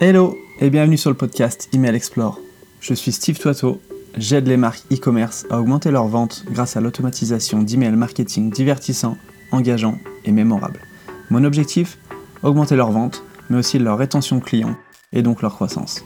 Hello et bienvenue sur le podcast Email Explore. Je suis Steve Toiteau, j'aide les marques e-commerce à augmenter leurs ventes grâce à l'automatisation d'email marketing divertissant, engageant et mémorable. Mon objectif Augmenter leurs ventes, mais aussi leur rétention client et donc leur croissance.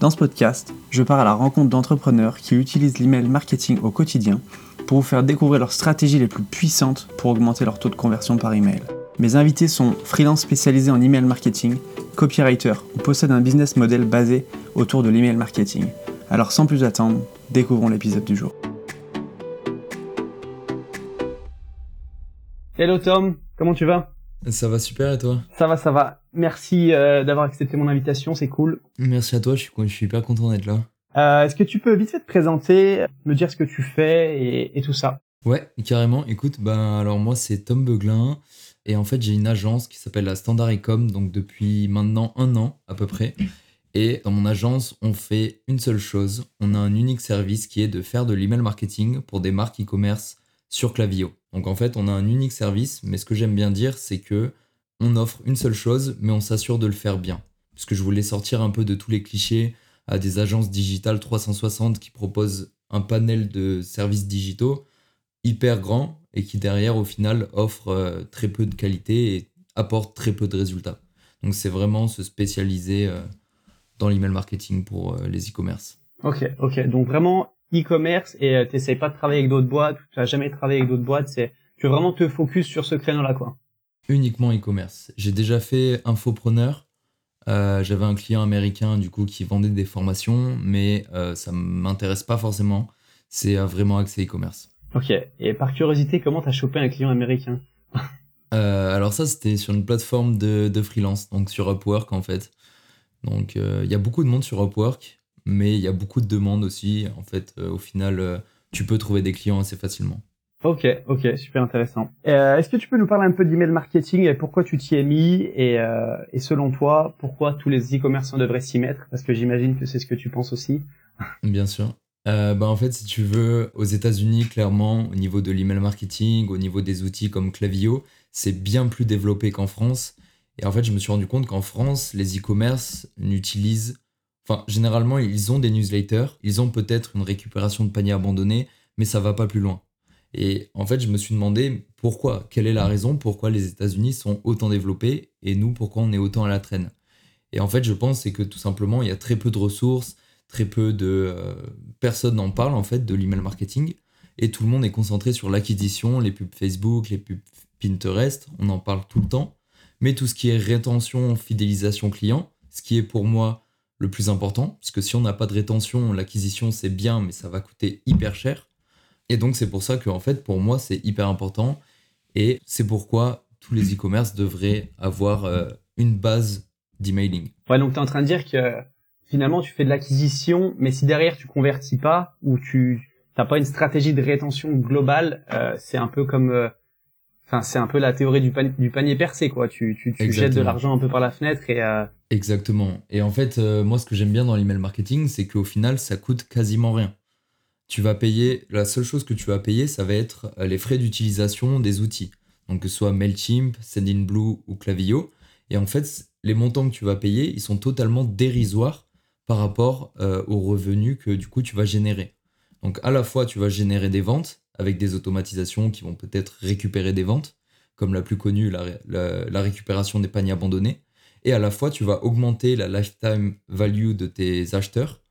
Dans ce podcast, je pars à la rencontre d'entrepreneurs qui utilisent l'email marketing au quotidien pour vous faire découvrir leurs stratégies les plus puissantes pour augmenter leur taux de conversion par email. Mes invités sont freelance spécialisés en email marketing, copywriter ou possèdent un business model basé autour de l'email marketing. Alors sans plus attendre, découvrons l'épisode du jour. Hello Tom, comment tu vas? Ça va super et toi? Ça va, ça va. Merci euh, d'avoir accepté mon invitation, c'est cool. Merci à toi, je suis, je suis hyper content d'être là. Euh, Est-ce que tu peux vite fait te présenter, me dire ce que tu fais et, et tout ça? Ouais, carrément. Écoute, ben alors moi c'est Tom Beuglin et en fait j'ai une agence qui s'appelle la Standard Ecom donc depuis maintenant un an à peu près. Et dans mon agence, on fait une seule chose. On a un unique service qui est de faire de l'email marketing pour des marques e-commerce sur Clavio. Donc en fait, on a un unique service, mais ce que j'aime bien dire, c'est que on offre une seule chose, mais on s'assure de le faire bien. Parce que je voulais sortir un peu de tous les clichés à des agences digitales 360 qui proposent un panel de services digitaux hyper grand et qui derrière au final offrent euh, très peu de qualité et apportent très peu de résultats. Donc c'est vraiment se spécialiser euh, dans l'email marketing pour euh, les e-commerce. Ok, ok. Donc vraiment e-commerce et t'essayes pas de travailler avec d'autres boîtes, tu n'as jamais travaillé avec d'autres boîtes, c'est tu veux vraiment te focus sur ce créneau-là quoi. Uniquement e-commerce. J'ai déjà fait infopreneur. Euh, J'avais un client américain du coup qui vendait des formations, mais euh, ça m'intéresse pas forcément. C'est vraiment axé e-commerce. Ok. Et par curiosité, comment t'as chopé un client américain? Euh, Alors ça, c'était sur une plateforme de, de, freelance, donc sur Upwork en fait. Donc il y a beaucoup de monde sur Upwork, mais il y a beaucoup de demandes aussi. En fait, au final, tu peux trouver des clients assez facilement. Ok, ok, super intéressant. Euh, Est-ce que tu peux nous parler un peu d'email marketing et pourquoi tu t'y es mis et, euh, et selon toi, pourquoi tous les e-commerçants devraient s'y mettre? Parce que j'imagine que c'est ce que tu penses aussi. Bien sûr. Euh, bah en fait, si tu veux, aux États-Unis, clairement, au niveau de l'email marketing, au niveau des outils comme Clavio, c'est bien plus développé qu'en France. Et en fait, je me suis rendu compte qu'en France, les e-commerce n'utilisent, enfin, généralement, ils ont des newsletters, ils ont peut-être une récupération de panier abandonné, mais ça va pas plus loin. Et en fait, je me suis demandé pourquoi, quelle est la raison pourquoi les États-Unis sont autant développés et nous, pourquoi on est autant à la traîne. Et en fait, je pense que tout simplement, il y a très peu de ressources, très peu de euh, personnes n'en parlent en fait de l'email marketing et tout le monde est concentré sur l'acquisition, les pubs Facebook, les pubs Pinterest, on en parle tout le temps. Mais tout ce qui est rétention, fidélisation client, ce qui est pour moi le plus important, puisque si on n'a pas de rétention, l'acquisition c'est bien, mais ça va coûter hyper cher. Et donc, c'est pour ça que, en fait, pour moi, c'est hyper important. Et c'est pourquoi tous les e-commerce devraient avoir euh, une base d'emailing. Ouais, donc tu es en train de dire que finalement, tu fais de l'acquisition, mais si derrière tu convertis pas ou tu n'as pas une stratégie de rétention globale, euh, c'est un peu comme, euh, enfin, c'est un peu la théorie du, panier, du panier percé, quoi. Tu, tu, tu jettes de l'argent un peu par la fenêtre et. Exactement. Et en fait, moi, ce que j'aime bien dans l'email marketing, c'est qu'au final, ça coûte quasiment rien tu vas payer, la seule chose que tu vas payer, ça va être euh, les frais d'utilisation des outils. Donc que ce soit MailChimp, Sendinblue ou Clavio. Et en fait, les montants que tu vas payer, ils sont totalement dérisoires par rapport euh, aux revenus que du coup tu vas générer. Donc à la fois tu vas générer des ventes avec des automatisations qui vont peut-être récupérer des ventes, comme la plus connue, la, récupération des paniers abandonnés. Et à la fois tu vas augmenter la lifetime value de tes acheteurs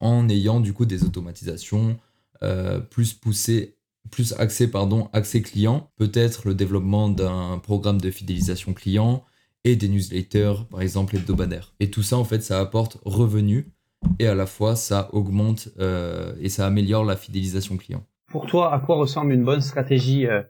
en ayant du coup des automatisations euh, plus poussées, plus axées pardon, accès client, peut-être le développement d'un programme de fidélisation client et des newsletters par exemple hebdomadaires. Et tout ça en fait ça apporte revenus et à la fois ça augmente euh, et ça améliore la fidélisation client. Pour toi, à quoi ressemble une bonne stratégie euh,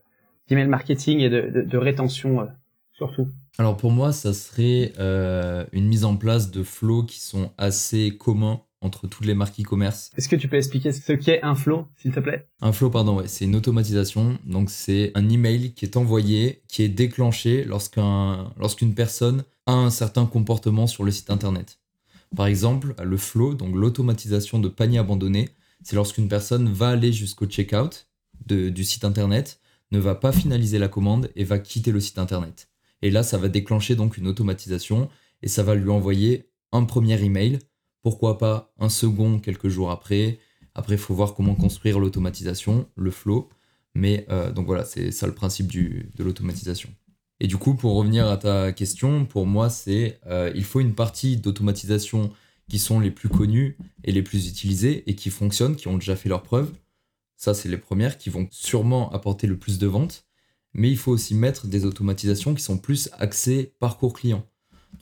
d'email marketing et de, de, de rétention euh, surtout? Alors pour moi, ça serait euh, une mise en place de flows qui sont assez communs entre toutes les marques e-commerce. Est-ce que tu peux expliquer ce qu'est un flow, s'il te plaît? Un flow, pardon, ouais, c'est une automatisation. Donc c'est un email qui est envoyé, qui est déclenché lorsqu'un, lorsqu'une personne a un certain comportement sur le site internet. Par exemple, le flow, donc l'automatisation de panier abandonné, c'est lorsqu'une personne va aller jusqu'au checkout du site internet, ne va pas finaliser la commande et va quitter le site internet. Et là, ça va déclencher donc une automatisation et ça va lui envoyer un premier email, pourquoi pas un second quelques jours après. Après, il faut voir comment construire l'automatisation, le flow. Mais euh, donc voilà, c'est ça le principe de l'automatisation. Et du coup, pour revenir à ta question, pour moi, c'est euh, il faut une partie d'automatisation qui sont les plus connues et les plus utilisées et qui fonctionnent, qui ont déjà fait leurs preuves. Ça, c'est les premières qui vont sûrement apporter le plus de ventes. Mais il faut aussi mettre des automatisations qui sont plus axées parcours client.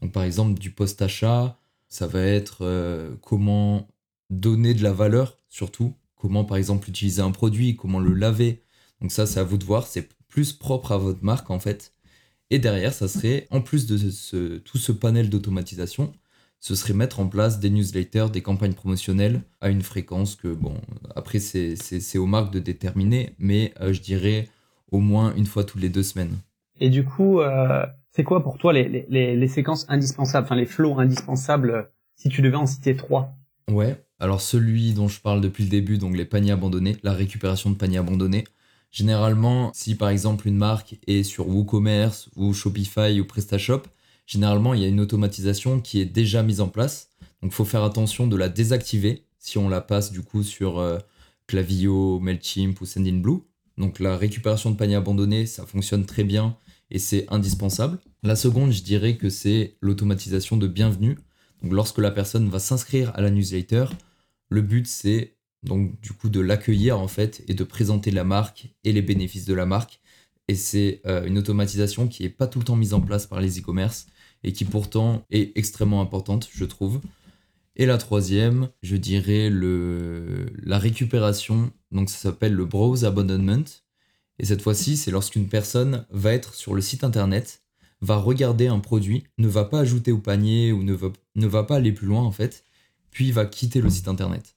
Donc, par exemple, du post-achat, ça va être euh, comment donner de la valeur, surtout. Comment, par exemple, utiliser un produit, comment le laver. Donc, ça, c'est à vous de voir. C'est plus propre à votre marque, en fait. Et derrière, ça serait, en plus de tout ce panel d'automatisation, ce serait mettre en place des newsletters, des campagnes promotionnelles à une fréquence que, bon, après, c'est aux marques de déterminer, mais euh, je dirais au moins une fois toutes les deux semaines. Et du coup, euh, c'est quoi pour toi les, séquences indispensables, enfin les flows indispensables, euh, si tu devais en citer trois? Ouais, alors celui dont je parle depuis le début, donc les paniers abandonnés, la récupération de paniers abandonnés. Généralement, si par exemple une marque est sur WooCommerce ou Shopify ou PrestaShop, généralement, il y a une automatisation qui est déjà mise en place. Donc, faut faire attention de la désactiver si on la passe du coup sur euh, Clavio, Mailchimp ou Sendinblue. Donc, la récupération de paniers abandonnés, ça fonctionne très bien c'est indispensable. La seconde, je dirais que c'est l'automatisation de bienvenue. Donc, lorsque la personne va s'inscrire à la newsletter, le but c'est donc du coup de l'accueillir en fait et de présenter la marque et les bénéfices de la marque. Et c'est euh, une automatisation qui n'est pas tout le temps mise en place par les e-commerce et qui pourtant est extrêmement importante, je trouve. Et la troisième, je dirais le, la récupération. Donc ça s'appelle le browse abandonment. Et cette fois-ci, c'est lorsqu'une personne va être sur le site internet, va regarder un produit, ne va pas ajouter au panier ou ne va, ne va pas aller plus loin en fait, puis va quitter le site internet.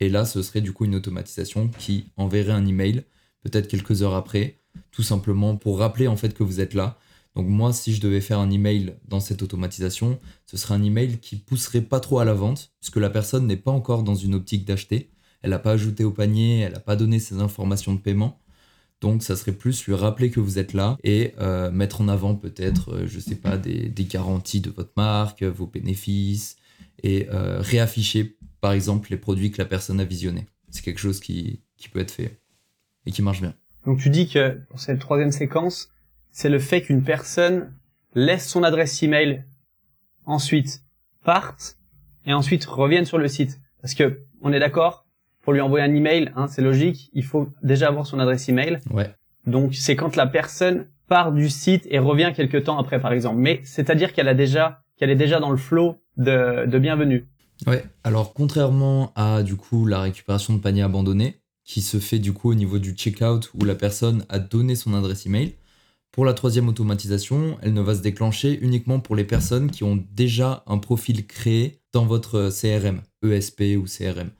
Et là, ce serait du coup une automatisation qui enverrait un email, peut-être quelques heures après, tout simplement pour rappeler en fait que vous êtes là donc moi, si je devais faire un email dans cette automatisation, ce serait un email qui pousserait pas trop à la vente, puisque la personne n'est pas encore dans une optique d'acheter. Elle n'a pas ajouté au panier, elle n'a pas donné ses informations de paiement. Donc ça serait plus lui rappeler que vous êtes là et euh, mettre en avant peut-être, je euh, je sais pas, des, garanties de votre marque, vos bénéfices, et euh, réafficher par exemple les produits que la personne a visionnés. C'est quelque chose qui, qui peut être fait et qui marche bien. Donc tu dis que pour cette troisième séquence, c'est le fait qu'une personne laisse son adresse email, ensuite parte et ensuite revienne sur le site. Parce que on est d'accord, pour lui envoyer un email, hein, c'est logique, il faut déjà avoir son adresse email. Ouais. Donc c'est quand la personne part du site et revient quelques temps après, par exemple. Mais c'est-à-dire qu'elle a déjà, qu'elle est déjà dans le flow de, de bienvenue. Ouais. Alors contrairement à du coup la récupération de panier abandonné, qui se fait du coup au niveau du checkout où la personne a donné son adresse email, pour la troisième automatisation, elle ne va se déclencher uniquement pour les personnes qui ont déjà un profil créé dans votre CRM, ESP ou CRM.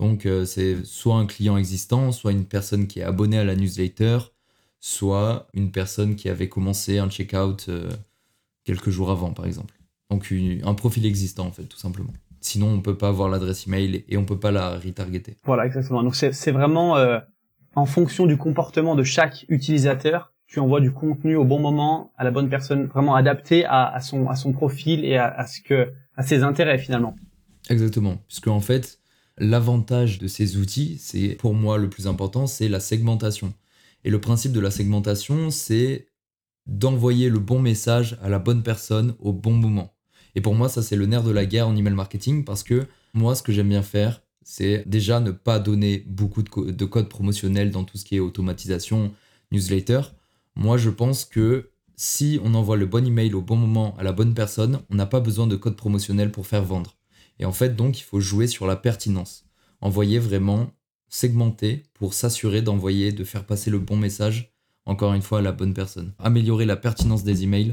Donc euh, c'est soit un client existant, soit une personne qui est abonnée à la newsletter, soit une personne qui avait commencé un checkout euh, quelques jours avant, par exemple. Donc un profil existant, en fait, tout simplement. Sinon, on ne peut pas avoir l'adresse email et on ne peut pas la retargeter. Voilà, exactement. Donc c'est vraiment euh, en fonction du comportement de chaque utilisateur tu envoies du contenu au bon moment à la bonne personne, vraiment adapté à, son à son profil et à, ce que à ses intérêts finalement. Exactement, puisque en fait l'avantage de ces outils, c'est pour moi le plus important, c'est la segmentation. Et le principe de la segmentation, c'est d'envoyer le bon message à la bonne personne au bon moment. Et pour moi, ça c'est le nerf de la guerre en email marketing parce que moi, ce que j'aime bien faire, c'est déjà ne pas donner beaucoup de, de codes promotionnels dans tout ce qui est automatisation, newsletter, moi, je pense que si on envoie le bon email au bon moment à la bonne personne, on n'a pas besoin de code promotionnel pour faire vendre. Et en fait, donc, il faut jouer sur la pertinence. Envoyer vraiment segmenter pour s'assurer d'envoyer, de faire passer le bon message, encore une fois, à la bonne personne. Améliorer la pertinence des emails,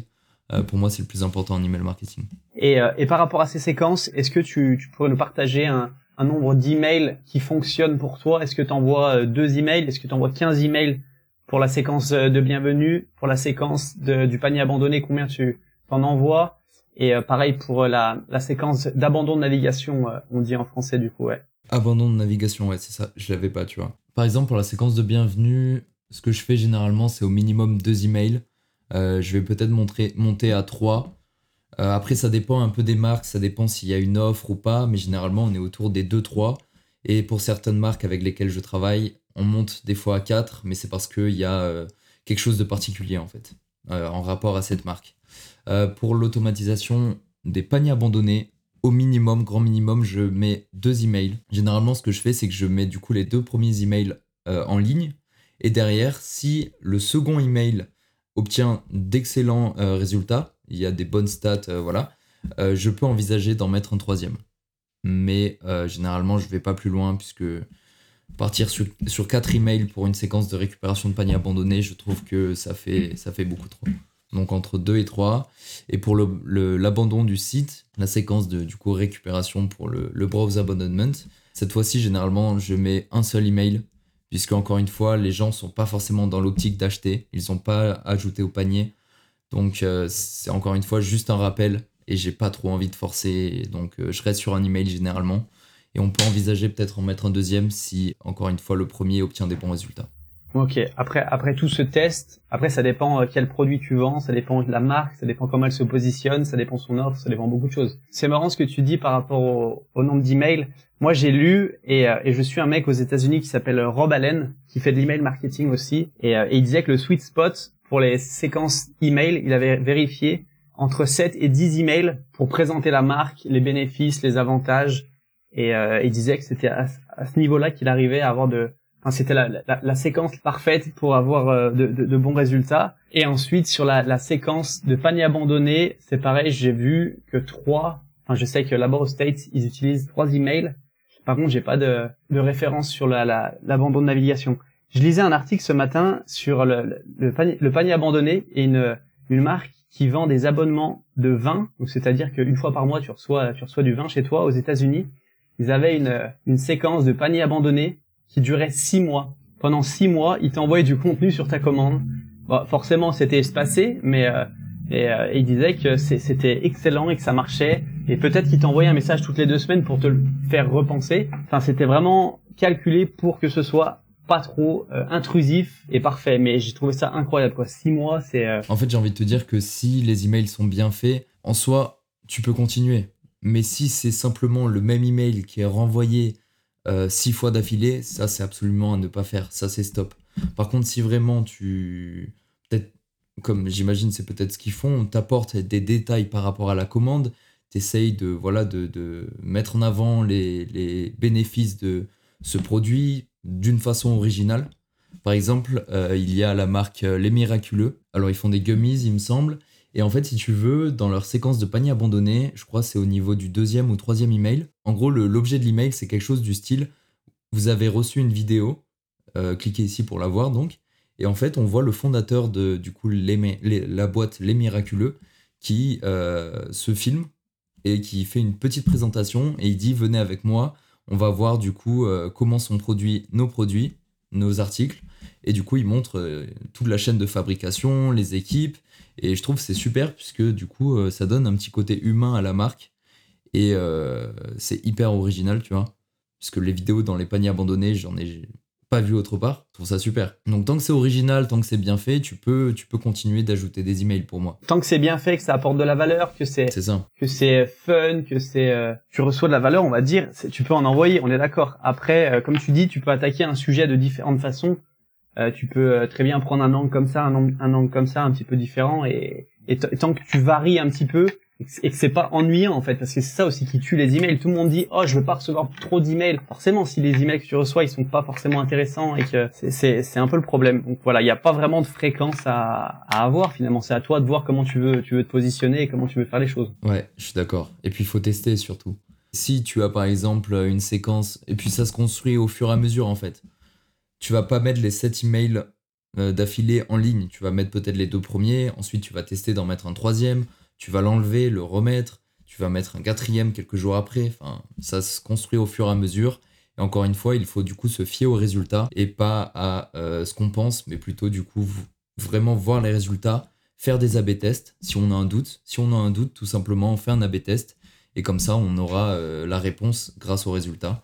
euh, pour moi, c'est le plus important en email marketing. Et, euh, et par rapport à ces séquences, est-ce que tu, tu, pourrais nous partager un, un nombre d'emails qui fonctionne pour toi? Est-ce que tu envoies euh, deux emails? Est-ce que tu envoies 15 emails pour la séquence de bienvenue, pour la séquence de, du panier abandonné, combien tu en envoies? Et euh, pareil pour la, la séquence d'abandon de navigation, euh, on dit en français du coup, ouais. Abandon de navigation, ouais, c'est ça, je l'avais pas, tu vois. Par exemple, pour la séquence de bienvenue, ce que je fais généralement, c'est au minimum deux emails. Euh, je vais peut-être monter à trois. Euh, après, ça dépend un peu des marques, ça dépend s'il y a une offre ou pas, mais généralement, on est autour des 2-3. Et pour certaines marques avec lesquelles je travaille, on monte des fois à 4, mais c'est parce qu'il y a euh, quelque chose de particulier en fait, euh, en rapport à cette marque. Pour l'automatisation des paniers abandonnés, au minimum, grand minimum, je mets deux emails. Généralement, ce que je fais, c'est que je mets du coup les deux premiers emails en ligne. Et derrière, si le second email obtient d'excellents résultats, il y a des bonnes stats, euh, voilà, euh, je peux envisager d'en mettre un troisième. Mais euh, généralement, je vais pas plus loin puisque partir sur, 4 emails pour une séquence de récupération de panier abandonné, je trouve que ça fait beaucoup trop. Donc entre 2 et 3. Et pour l'abandon du site, la séquence de du coup, récupération pour le, browse abandonment, cette fois-ci, généralement, je mets un seul email, puisque encore une fois, les gens sont pas forcément dans l'optique d'acheter, ils sont pas ajoutés au panier. Donc euh, c'est encore une fois juste un rappel et j'ai pas trop envie de forcer. Donc euh, je reste sur un email généralement. Et on peut envisager peut-être en mettre un deuxième si encore une fois le premier obtient des bons résultats. Ok, après, après tout ce test, après ça dépend euh, quel produit tu vends, ça dépend de la marque, ça dépend comment elle se positionne, ça dépend son offre, ça dépend beaucoup de choses. C'est marrant ce que tu dis par rapport au, nombre d'emails. Moi j'ai lu et, et, je suis un mec aux États-Unis qui s'appelle Rob Allen, qui fait de l'email marketing aussi, et, et il disait que le sweet spot pour les séquences email, il avait vérifié entre 7 et 10 emails pour présenter la marque, les bénéfices, les avantages. Et euh, il disait que c'était à, ce niveau-là qu'il arrivait à avoir de... Enfin, c'était la, la, la, séquence parfaite pour avoir euh, de, de, de, bons résultats. Et ensuite, sur la, la séquence de panier abandonné, c'est pareil, j'ai vu que trois... Enfin, je sais que là-bas aux States, ils utilisent trois emails. Par contre, j'ai pas de, de référence sur l'abandon de navigation. Je lisais un article ce matin sur le, le, panier, le panier, abandonné et une, une marque qui vend des abonnements de vin, donc c'est-à-dire qu'une fois par mois tu reçois tu reçois du vin chez toi aux États-Unis. Ils avaient une, une séquence de panier abandonné qui durait six mois. Pendant six mois, ils t'envoyaient du contenu sur ta commande. Bon, forcément, c'était espacé, mais euh, et, euh, que c'était excellent et que ça marchait. Et peut-être qu'ils t'envoyaient un message toutes les deux semaines pour te le faire repenser. Enfin, c'était vraiment calculé pour que ce soit pas trop euh, intrusif et parfait. Mais j'ai trouvé ça incroyable, quoi. Six mois, c'est. Euh, en fait, j'ai envie de te dire que si les emails sont bien faits, en soi, tu peux continuer. Mais si c'est simplement le même email qui est renvoyé euh, six fois d'affilée, ça, c'est absolument à ne pas faire. Ça, c'est stop. Par contre, si vraiment tu. Peut-être, comme j'imagine, c'est peut-être ce qu'ils font, on t'apporte des détails par rapport à la commande, t'essayes de, voilà, de, de mettre en avant les, les bénéfices de ce produit, d'une façon originale. Par exemple, euh, il y a la marque euh, Les Miraculeux. Alors, ils font des gummies, il me semble. Et en fait, si tu veux, dans leur séquence de panier abandonné, je crois c'est au niveau du deuxième ou troisième email. En gros, l'objet de l'email, c'est quelque chose du style vous avez reçu une vidéo, euh, cliquez ici pour la voir donc. Et en fait, on voit le fondateur de du coup la boîte Les Miraculeux qui se filme et qui fait une petite présentation et il dit venez avec moi, on va voir du coup euh, comment sont produits nos produits, nos articles. Et du coup, il montre euh, toute la chaîne de fabrication, les équipes. Et je trouve c'est super puisque du coup, euh, ça donne un petit côté humain à la marque. Et c'est hyper original, tu vois. Puisque les vidéos dans les paniers abandonnés, j'en ai pas vu autre part. Je trouve ça super. Donc tant que c'est original, tant que c'est bien fait, tu peux, tu peux continuer d'ajouter des emails pour moi. Tant que c'est bien fait, que ça apporte de la valeur, que c'est, que c'est fun, que c'est, euh, tu reçois de la valeur, on va dire, tu peux en envoyer, on est d'accord. Après, euh, comme tu dis, tu peux attaquer un sujet de différentes façons. Euh, tu peux très bien prendre un angle comme ça, un angle, un angle comme ça, un petit peu différent, et, et tant que tu varies un petit peu, et que c'est pas ennuyant en fait parce que c'est ça aussi qui tue les emails. Tout le monde dit oh je veux pas recevoir trop d'emails forcément si les emails que tu reçois ils sont pas forcément intéressants et que c'est un peu le problème. Donc voilà il n'y a pas vraiment de fréquence à, à avoir finalement. C'est à toi de voir comment tu veux tu veux te positionner et comment tu veux faire les choses. Ouais je suis d'accord. Et puis il faut tester surtout. Si tu as par exemple une séquence et puis ça se construit au fur et à mesure en fait tu vas pas mettre les 7 emails euh, d'affilée en ligne. Tu vas mettre peut-être les deux premiers. Ensuite tu vas tester d'en mettre un troisième tu vas l'enlever, le remettre, tu vas mettre un quatrième quelques jours après. Enfin, ça se construit au fur et à mesure. Et encore une fois, il faut du coup se fier aux résultats et pas à euh, ce qu'on pense, mais plutôt du coup vraiment voir les résultats, faire des AB tests si on a un doute. Si on a un doute, tout simplement, on fait un AB test et comme ça, on aura euh, la réponse grâce aux résultats.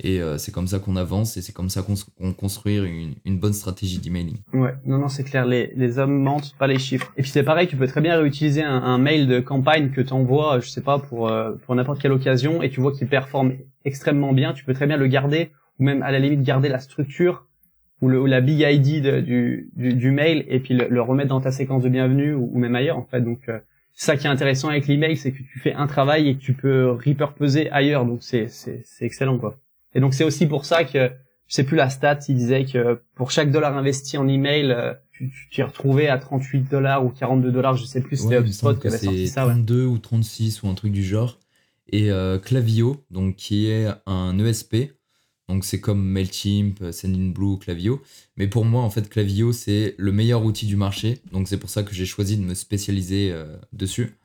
Et euh, c'est comme ça qu'on avance et c'est comme ça qu'on construit une, une, bonne stratégie d'emailing. Ouais, non, non, c'est clair. Les, les hommes mentent, pas les chiffres. Et puis c'est pareil, tu peux très bien réutiliser un, un mail de campagne que tu envoies, je sais pas, pour, euh, pour n'importe quelle occasion et tu vois qu'il performe extrêmement bien. Tu peux très bien le garder ou même à la limite garder la structure ou, le, ou la big ID du, du, du, mail et puis le, remettre dans ta séquence de bienvenue ou, même ailleurs en fait. Donc euh, ça qui est intéressant avec l'email, c'est que tu fais un travail et que tu peux repurposer ailleurs. Donc c'est excellent quoi. Et donc c'est aussi pour ça que je sais plus la stat, il disait que pour chaque dollar investi en email, euh, tu t'y retrouvais à 38 dollars ou 42 dollars, je sais plus, c'était HubSpot qui avait sorti ça. 32 ou 36 ou un truc du genre. Et euh, Clavio, donc qui est un ESP, donc c'est comme Mailchimp, Sendinblue, Clavio. Mais pour moi, en fait, Clavio, c'est le meilleur outil du marché. Donc c'est pour ça que j'ai choisi de me spécialiser euh, dessus.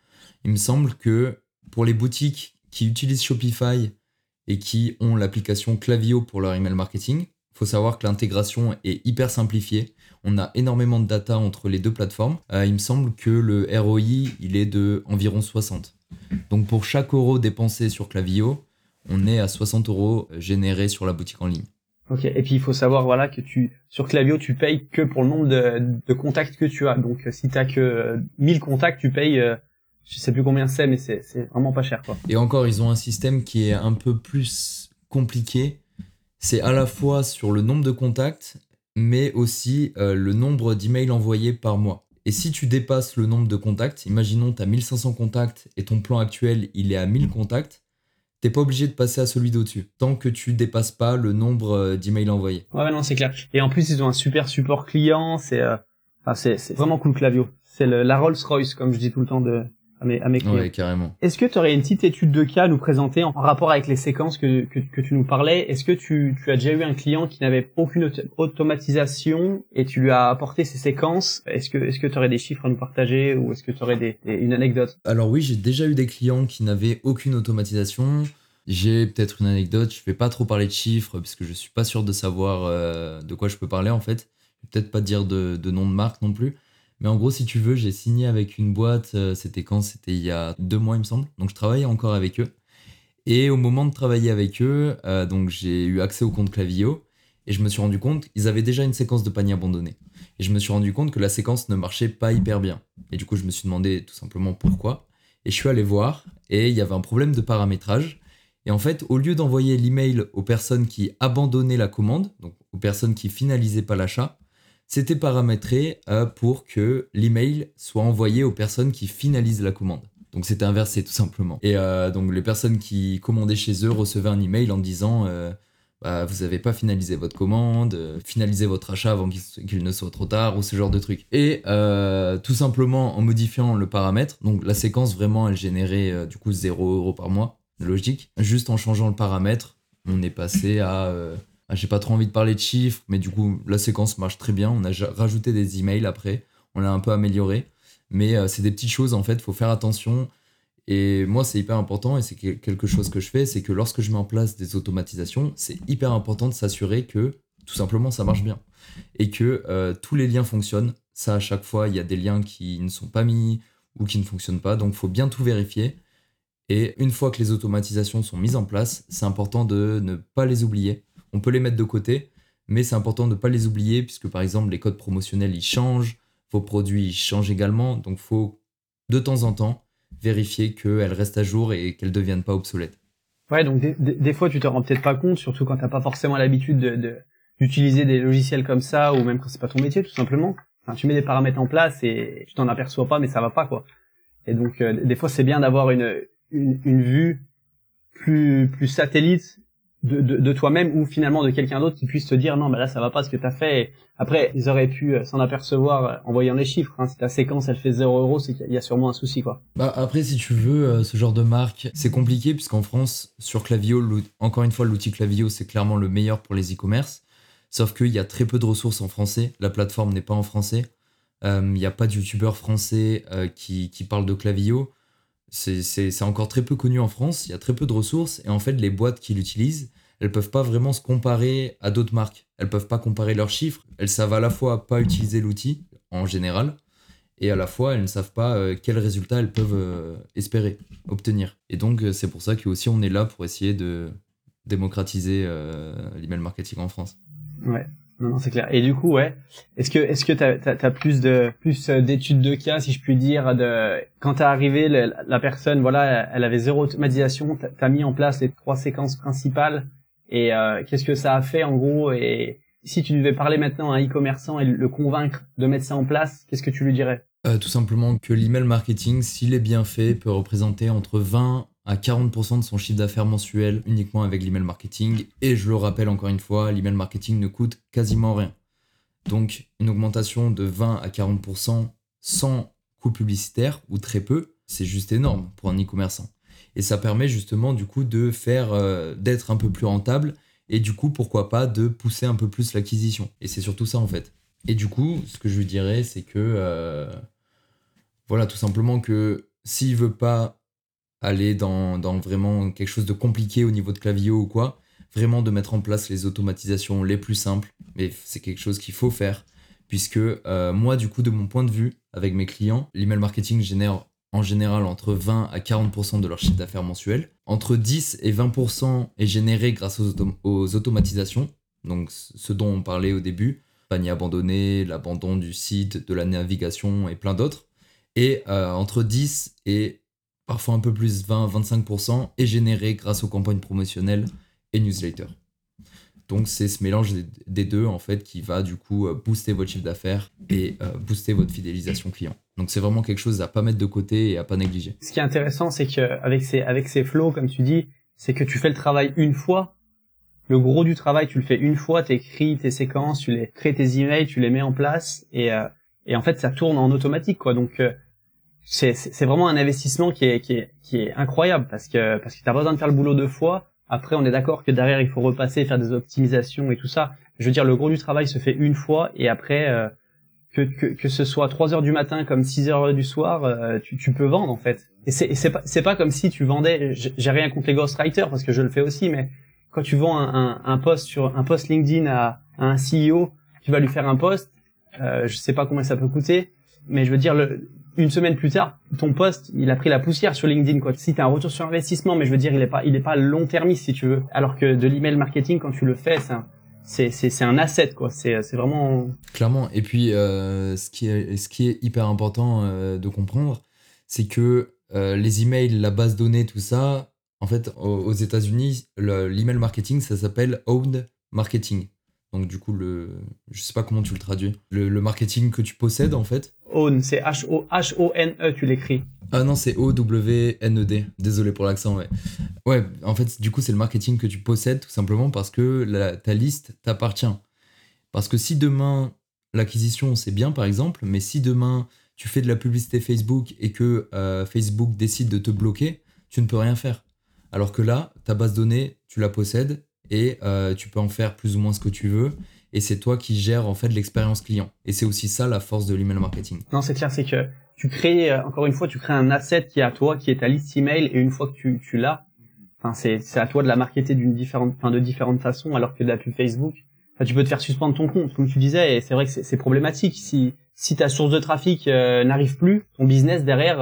Il me semble que pour les boutiques qui utilisent Shopify et qui ont l'application Clavio pour leur email marketing. Il faut savoir que l'intégration est hyper simplifiée. On a énormément de data entre les deux plateformes. Euh, il me semble que le ROI, il est de environ 60. Donc pour chaque euro dépensé sur Clavio, on est à 60 euros générés sur la boutique en ligne. Ok, et puis il faut savoir voilà que tu sur Clavio tu payes que pour le nombre de, contacts que tu as. Donc si tu as que 1000 contacts, tu payes euh, je sais plus combien c'est, mais c'est vraiment pas cher. Quoi. Et encore, ils ont un système qui est un peu plus compliqué. C'est à la fois sur le nombre de contacts, mais aussi euh, le nombre d'emails envoyés par mois. Et si tu dépasses le nombre de contacts, imaginons tu as 1500 contacts et ton plan actuel il est à 1000 contacts, t'es pas obligé de passer à celui d'au-dessus, tant que tu dépasses pas le nombre euh, d'emails envoyés. Ouais, non, c'est clair. Et en plus, ils ont un super support client, c'est euh, c'est vraiment cool Clavio. C'est la Rolls-Royce, comme je dis tout le temps de, à mes, à mes clients. Ouais, carrément. Est-ce que tu aurais une petite étude de cas à nous présenter en rapport avec les séquences que, que, que tu nous parlais? Est-ce que tu, tu as déjà eu un client qui n'avait aucune automatisation et tu lui as apporté ces séquences? Est-ce que est-ce que tu aurais des chiffres à nous partager ou est-ce que tu aurais des, une anecdote? Alors oui, j'ai déjà eu des clients qui n'avaient aucune automatisation. J'ai peut-être une anecdote, je vais pas trop parler de chiffres parce que je suis pas sûr de savoir euh, de quoi je peux parler en fait. Peut-être pas dire de, de nom de marque non plus. Mais en gros, si tu veux, j'ai signé avec une boîte, euh, c'était quand? C'était il y a deux mois, il me semble. Donc je travaillais encore avec eux. Et au moment de travailler avec eux, euh, donc j'ai eu accès au compte Clavio et je me suis rendu compte qu'ils avaient déjà une séquence de panier abandonné. Et je me suis rendu compte que la séquence ne marchait pas hyper bien. Et du coup, je me suis demandé tout simplement pourquoi. Et je suis allé voir et il y avait un problème de paramétrage. Et en fait, au lieu d'envoyer l'email aux personnes qui abandonnaient la commande, donc aux personnes qui finalisaient pas l'achat, c'était paramétré euh, pour que l'email soit envoyé aux personnes qui finalisent la commande. Donc c'était inversé tout simplement. Et euh, donc les personnes qui commandaient chez eux recevaient un email en disant euh, bah, vous n'avez pas finalisé votre commande, finalisez votre achat avant qu'il ne soit trop tard ou ce genre de truc. Et tout simplement en modifiant le paramètre, donc la séquence vraiment elle générait du coup 0 euros par mois, logique. Juste en changeant le paramètre, on est passé à j'ai pas trop envie de parler de chiffres, mais du coup, la séquence marche très bien. On a rajouté des emails après, on l'a un peu amélioré. Mais euh, c'est des petites choses, en fait, faut faire attention. Et moi, c'est hyper important, et c'est quelque chose que je fais, c'est que lorsque je mets en place des automatisations, c'est hyper important de s'assurer que tout simplement ça marche bien. Et que euh, tous les liens fonctionnent. Ça, à chaque fois, il y a des liens qui ne sont pas mis ou qui ne fonctionnent pas. Donc, il faut bien tout vérifier. Et une fois que les automatisations sont mises en place, c'est important de ne pas les oublier on peut les mettre de côté, mais c'est important de ne pas les oublier, puisque par exemple, les codes promotionnels, ils changent, vos produits ils changent également, donc faut de temps en temps vérifier qu'elles restent à jour et qu'elles ne deviennent pas obsolètes. Ouais, donc des, fois, tu te rends peut-être pas compte, surtout quand tu n'as pas forcément l'habitude de, d'utiliser des logiciels comme ça, ou même quand c'est pas ton métier, tout simplement. Tu mets des paramètres en place et tu t'en aperçois pas, mais ça va pas, quoi. Et donc, euh, des fois, c'est bien d'avoir une, une, une, vue plus, plus satellite de, toi-même ou finalement de quelqu'un d'autre qui puisse te dire non bah là ça va pas ce que t'as fait. Après ils auraient pu euh, s'en apercevoir euh, en voyant les chiffres hein. si ta séquence elle fait 0 euros c'est qu'il y a sûrement un souci quoi. Bah après si tu veux euh, ce genre de marque c'est compliqué puisqu'en France sur Clavio encore une fois l'outil Clavio c'est clairement le meilleur pour les e-commerce. Sauf qu'il y a très peu de ressources en français. La plateforme n'est pas en français. Il n'y a pas de youtubeur français qui, qui parle de Clavio c'est encore très peu connu en France, il y a très peu de ressources, et en fait, les boîtes qui l'utilisent, elles peuvent pas vraiment se comparer à d'autres marques. Elles peuvent pas comparer leurs chiffres. Elles savent à la fois pas utiliser l'outil en général, et à la fois elles ne savent pas euh, quels résultats elles peuvent euh, espérer obtenir. Et donc euh, c'est pour ça que aussi on est là pour essayer de, démocratiser l'email marketing en France. Ouais. Non, c'est clair. Et du coup, ouais, est-ce que est-ce que t'as as, plus de plus d'études de cas, si je puis dire, de quand t'es arrivé, la personne, voilà, elle avait zéro automatisation, t'as mis en place les trois séquences principales, et euh, qu'est-ce que ça a fait en gros? Et si tu devais parler maintenant à un e-commerçant et le convaincre de mettre ça en place, qu'est-ce que tu lui dirais? Euh, Tout simplement que l'email marketing, s'il est bien fait, peut représenter entre 20 à 40% de son chiffre d'affaires mensuel uniquement avec l'email marketing. Et je le rappelle encore une fois, l'email marketing ne coûte quasiment rien. Donc une augmentation de 20 à 40% sans coût publicitaire ou très peu, c'est juste énorme pour un e-commerçant. Et ça permet justement du coup de faire, euh, d'être un peu plus rentable et du coup pourquoi pas de pousser un peu plus l'acquisition. Et c'est surtout ça en fait. Et du coup, ce que je lui dirais, c'est que euh, voilà, tout simplement que s'il veut pas aller dans, vraiment quelque chose de compliqué au niveau de clavier ou quoi. Vraiment de mettre en place les automatisations les plus simples. Mais c'est quelque chose qu'il faut faire. Puisque euh, moi, du coup, de mon point de vue, avec mes clients, l'email marketing génère en général entre 20 à 40% de leur chiffre d'affaires mensuel. Entre 10 et 20% est généré grâce aux, aux, automatisations. Donc ce dont on parlait au début, panier abandonné, l'abandon du site, de la navigation et plein d'autres. Et euh, entre 10 et parfois un peu plus 20-25%, est généré grâce aux campagnes promotionnelles et newsletters. Donc c'est ce mélange des deux en fait qui va du coup euh, booster votre chiffre d'affaires et euh, booster votre fidélisation client. Donc c'est vraiment quelque chose à pas mettre de côté et à pas négliger. Ce qui est intéressant c'est qu'avec ces avec ces flows comme tu dis, c'est que tu fais le travail une fois. Le gros du travail tu le fais une fois, tu écris tes séquences, tu les crées tes emails, tu les mets en place et euh, et en fait ça tourne en automatique quoi. Donc c'est vraiment un investissement qui est, qui est, qui est incroyable parce que parce que t'as besoin de faire le boulot deux fois. Après, on est d'accord que derrière, il faut repasser, faire des optimisations et tout ça. Je veux dire, le gros du travail se fait une fois et après, euh, que, que, que ce soit 3 heures du matin comme 6 heures du soir, euh, tu, tu peux vendre en fait. Et c'est pas pas comme si tu vendais. J'ai rien contre les ghostwriters parce que je le fais aussi, mais quand tu vends un, un, un post sur un post LinkedIn à, à, un CEO, tu vas lui faire un post. Euh, je sais pas combien ça peut coûter, mais je veux dire le une semaine plus tard, ton poste, il a pris la poussière sur LinkedIn, quoi. Si t'as un retour sur investissement, mais je veux dire, il est pas, il est pas long-termiste, si tu veux. Alors que de l'email marketing, quand tu le fais, c'est c'est, c'est un asset, quoi. C'est, vraiment. Clairement. Et puis, euh, ce qui est, ce qui est hyper important euh, de comprendre, c'est que euh, les emails, la base donnée, tout ça, en fait, aux, États-Unis, l'email marketing, ça s'appelle owned marketing. Donc du coup, le, je sais pas comment tu le traduis. Le, le marketing que tu possèdes en fait. Own, c'est H-O-H-O-N-E, tu l'écris. Ah non, c'est O-W-N-E-D. Désolé pour l'accent, ouais. Ouais, en fait, du coup, c'est le marketing que tu possèdes tout simplement parce que la, ta liste t'appartient. Parce que si demain, l'acquisition, c'est bien par exemple, mais si demain, tu fais de la publicité Facebook et que euh, Facebook décide de te bloquer, tu ne peux rien faire. Alors que là, ta base de données, tu la possèdes et euh, tu peux en faire plus ou moins ce que tu veux et c'est toi qui gères en fait l'expérience client et c'est aussi ça la force de l'email marketing. Non, c'est clair, c'est que tu crées euh, encore une fois, tu crées un asset qui est à toi, qui est ta liste email et une fois que tu, tu l'as, enfin c'est c'est à toi de la marketer d'une différente enfin de différentes façons alors que de la pub Facebook, enfin, tu peux te faire suspendre ton compte comme tu disais et c'est vrai que c'est problématique si si ta source de trafic euh, n'arrive plus, ton business derrière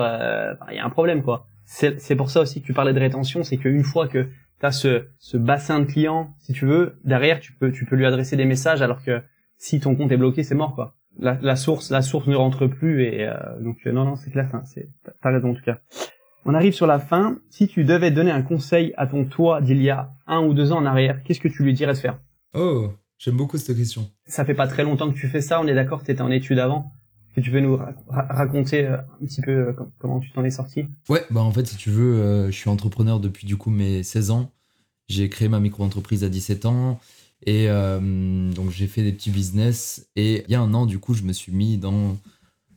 il y a un problème quoi. C'est pour ça aussi que tu parlais de rétention, c'est qu'une fois que tu ce, ce bassin de clients, si tu veux, derrière tu peux tu peux lui adresser des messages alors que si ton compte est bloqué, c'est mort quoi. La, la, source la source ne rentre plus et euh, donc euh, non non c'est clair, c'est t'as raison en tout cas. On arrive sur la fin. Si tu devais donner un conseil à ton toi d'il y a un ou deux ans en arrière, qu'est-ce que tu lui dirais de faire? Oh, j'aime beaucoup cette question. Ça fait pas très longtemps que tu fais ça. On est d'accord, t'étais en études avant que tu peux nous raconter euh, un petit peu euh, comment tu t'en es sorti? Ouais, bah en fait, si tu veux, euh, je suis entrepreneur depuis du coup mes 16 ans. J'ai créé ma micro-entreprise à 17 ans. Et donc, j'ai fait des petits business. Et il y a un an, du coup, je me suis mis dans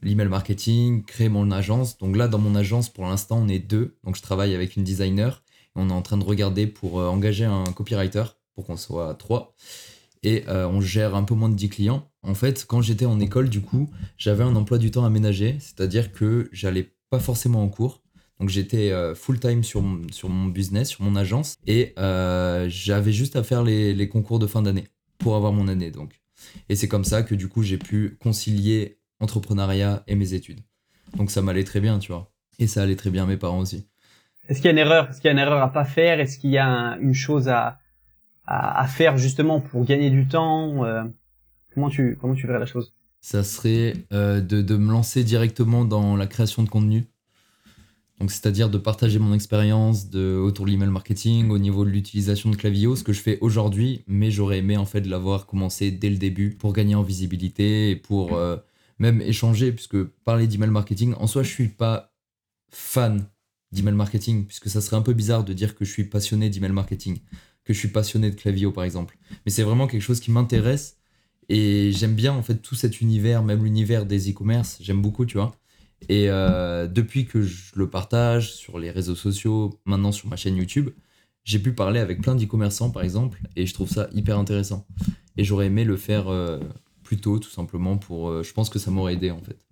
l'email marketing, créer mon agence. Donc là, dans mon agence, pour l'instant, on est deux. Donc, je travaille avec une designer. On est en train de regarder pour engager un copywriter pour qu'on soit trois et on gère un peu moins de 10 clients. En fait, quand j'étais en école, du coup, j'avais un emploi du temps aménagé, c'est-à-dire que j'allais pas forcément en cours. Donc j'étais euh, full-time sur, mon business, sur mon agence, et euh, j'avais juste à faire les, les concours de fin d'année pour avoir mon année. Donc. Et c'est comme ça que du coup j'ai pu concilier entrepreneuriat et mes études. Donc ça m'allait très bien, tu vois. Et ça allait très bien mes parents aussi. Est-ce qu'il y a une erreur? Est-ce qu'il y a une erreur à pas faire? Est-ce qu'il y a une chose à, à, faire justement pour gagner du temps Comment tu verrais la chose? Ça serait de, de me lancer directement dans la création de contenu donc, c'est-à-dire de partager mon expérience autour de l'email marketing au niveau de l'utilisation de Clavio, ce que je fais aujourd'hui, mais j'aurais aimé en fait l'avoir commencé dès le début pour gagner en visibilité et pour euh, même échanger, puisque parler d'email marketing, en soi, je suis pas fan d'email marketing, puisque ça serait un peu bizarre de dire que je suis passionné d'email marketing, que je suis passionné de Clavio par exemple. Mais c'est vraiment quelque chose qui m'intéresse et j'aime bien en fait tout cet univers, même l'univers des e-commerce, j'aime beaucoup, tu vois. Et euh, depuis que je le partage sur les réseaux sociaux, maintenant sur ma chaîne YouTube, j'ai pu parler avec plein d'e-commerçants par exemple, et je trouve ça hyper intéressant. Et j'aurais aimé le faire euh, plus tôt, tout simplement, pour. Euh, je pense que ça m'aurait aidé en fait.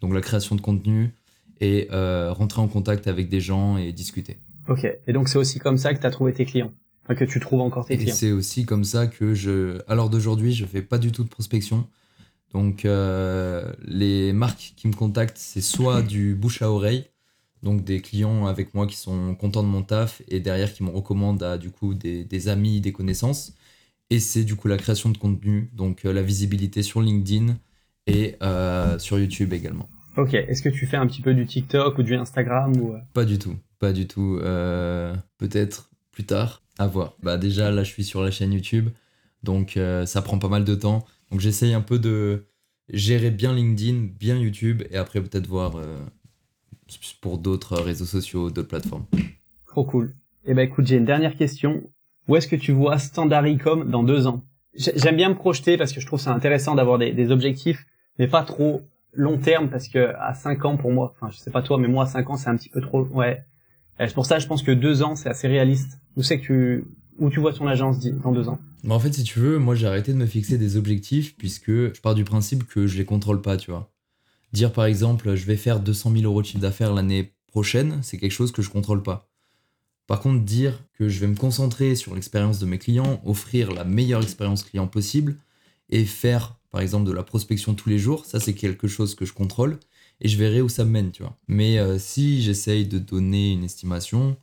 Donc la création de contenu et rentrer en contact avec des gens et discuter. Ok, et donc c'est aussi comme ça que tu as trouvé tes clients? Que tu trouves encore tes clients. C'est aussi comme ça que je. Alors d'aujourd'hui, je fais pas du tout de prospection. Donc, euh, les marques qui me contactent, c'est soit du bouche à oreille, donc des clients avec moi qui sont contents de mon taf et derrière qui me recommandent à du coup des, amis, des connaissances. Et c'est du coup la création de contenu, donc euh, la visibilité sur LinkedIn et euh, sur YouTube également. Ok, est-ce que tu fais un petit peu du TikTok ou du Instagram ou... Pas du tout, pas du tout. Peut-être plus tard, à voir. Bah déjà là je suis sur la chaîne YouTube, donc ça prend pas mal de temps. Donc j'essaye un peu de gérer bien LinkedIn, bien YouTube, et après peut-être voir euh, pour d'autres réseaux sociaux, d'autres plateformes. Trop cool. Eh ben écoute, j'ai une dernière question. Où est-ce que tu vois Standard Ecom dans deux ans? J'aime bien me projeter parce que je trouve ça intéressant d'avoir des, objectifs, mais pas trop long terme parce que à cinq ans pour moi, enfin je sais pas toi, mais moi à cinq ans c'est un petit peu trop. Ouais. C'est pour ça je pense que deux ans c'est assez réaliste. Où c'est que tu où tu vois ton agence dans deux ans bah, En fait, si tu veux, moi j'ai arrêté de me fixer des objectifs puisque je pars du principe que je les contrôle pas, tu vois. Dire par exemple, je vais faire 200 000 euros de chiffre d'affaires l'année prochaine, c'est quelque chose que je contrôle pas. Par contre, dire que je vais me concentrer sur l'expérience de mes clients, offrir la meilleure expérience client possible et faire par exemple de la prospection tous les jours, ça c'est quelque chose que je contrôle et je verrai où ça mène, tu vois. Mais euh, si j'essaye de donner une estimation,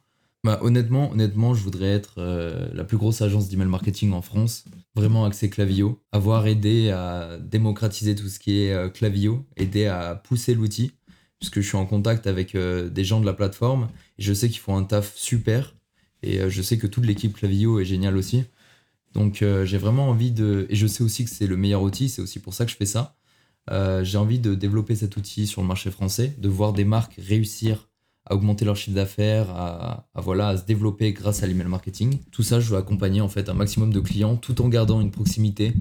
bah, honnêtement, honnêtement, je voudrais être euh, la plus grosse agence d'email marketing en France, vraiment axée Clavio, avoir aidé à démocratiser tout ce qui est euh, Clavio, aider à pousser l'outil, puisque je suis en contact avec euh, des gens de la plateforme, et je sais qu'ils font un taf super, et je sais que toute l'équipe Clavio est géniale aussi. Donc j'ai vraiment envie de... Et je sais aussi que c'est le meilleur outil, c'est aussi pour ça que je fais ça. J'ai envie de développer cet outil sur le marché français, de voir des marques réussir à augmenter leur chiffre d'affaires, à, voilà, à se développer grâce à l'email marketing. Tout ça, je veux accompagner en fait un maximum de clients tout en gardant une proximité.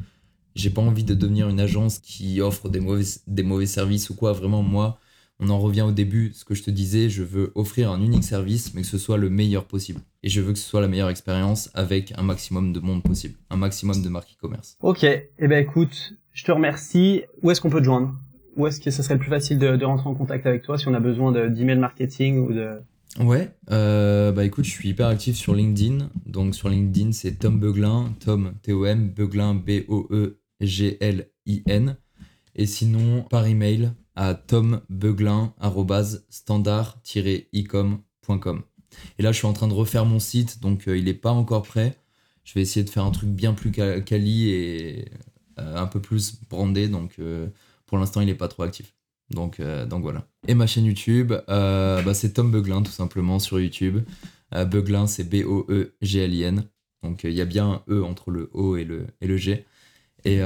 J'ai pas envie de devenir une agence qui offre des mauvais, des mauvais services ou quoi. Vraiment, moi, on en revient au début, ce que je te disais, je veux offrir un unique service, mais que ce soit le meilleur possible. Et je veux que ce soit la meilleure expérience avec un maximum de monde possible, un maximum de marques e-commerce. Ok, et eh ben écoute, je te remercie. Où est-ce qu'on peut te joindre? Où est-ce que ça serait le plus facile de, rentrer en contact avec toi si on a besoin d'email marketing ou de... Ouais, euh, bah écoute, je suis hyper actif sur LinkedIn. Donc sur LinkedIn, c'est Tom Beuglin, Tom, T-O-M, Beuglin, B-O-E-G-L-I-N. Et sinon, par email à tombeuglin.standard-ecom.com. Et là, je suis en train de refaire mon site, donc euh, il n'est pas encore prêt. Je vais essayer de faire un truc bien plus quali et un peu plus brandé. Donc pour l'instant, il n'est pas trop actif. Donc, euh, donc voilà. Et ma chaîne YouTube, euh, bah, c'est Tom Beuglin tout simplement sur YouTube. Euh, Beuglin, c'est B-O-E-G-L-I-N. Donc il y a bien un E entre le O et le, et le G. Et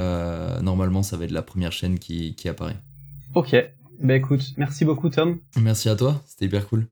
normalement, ça va être la première chaîne qui, qui apparaît. Ok. Bah écoute, merci beaucoup Tom. Merci à toi, c'était hyper cool.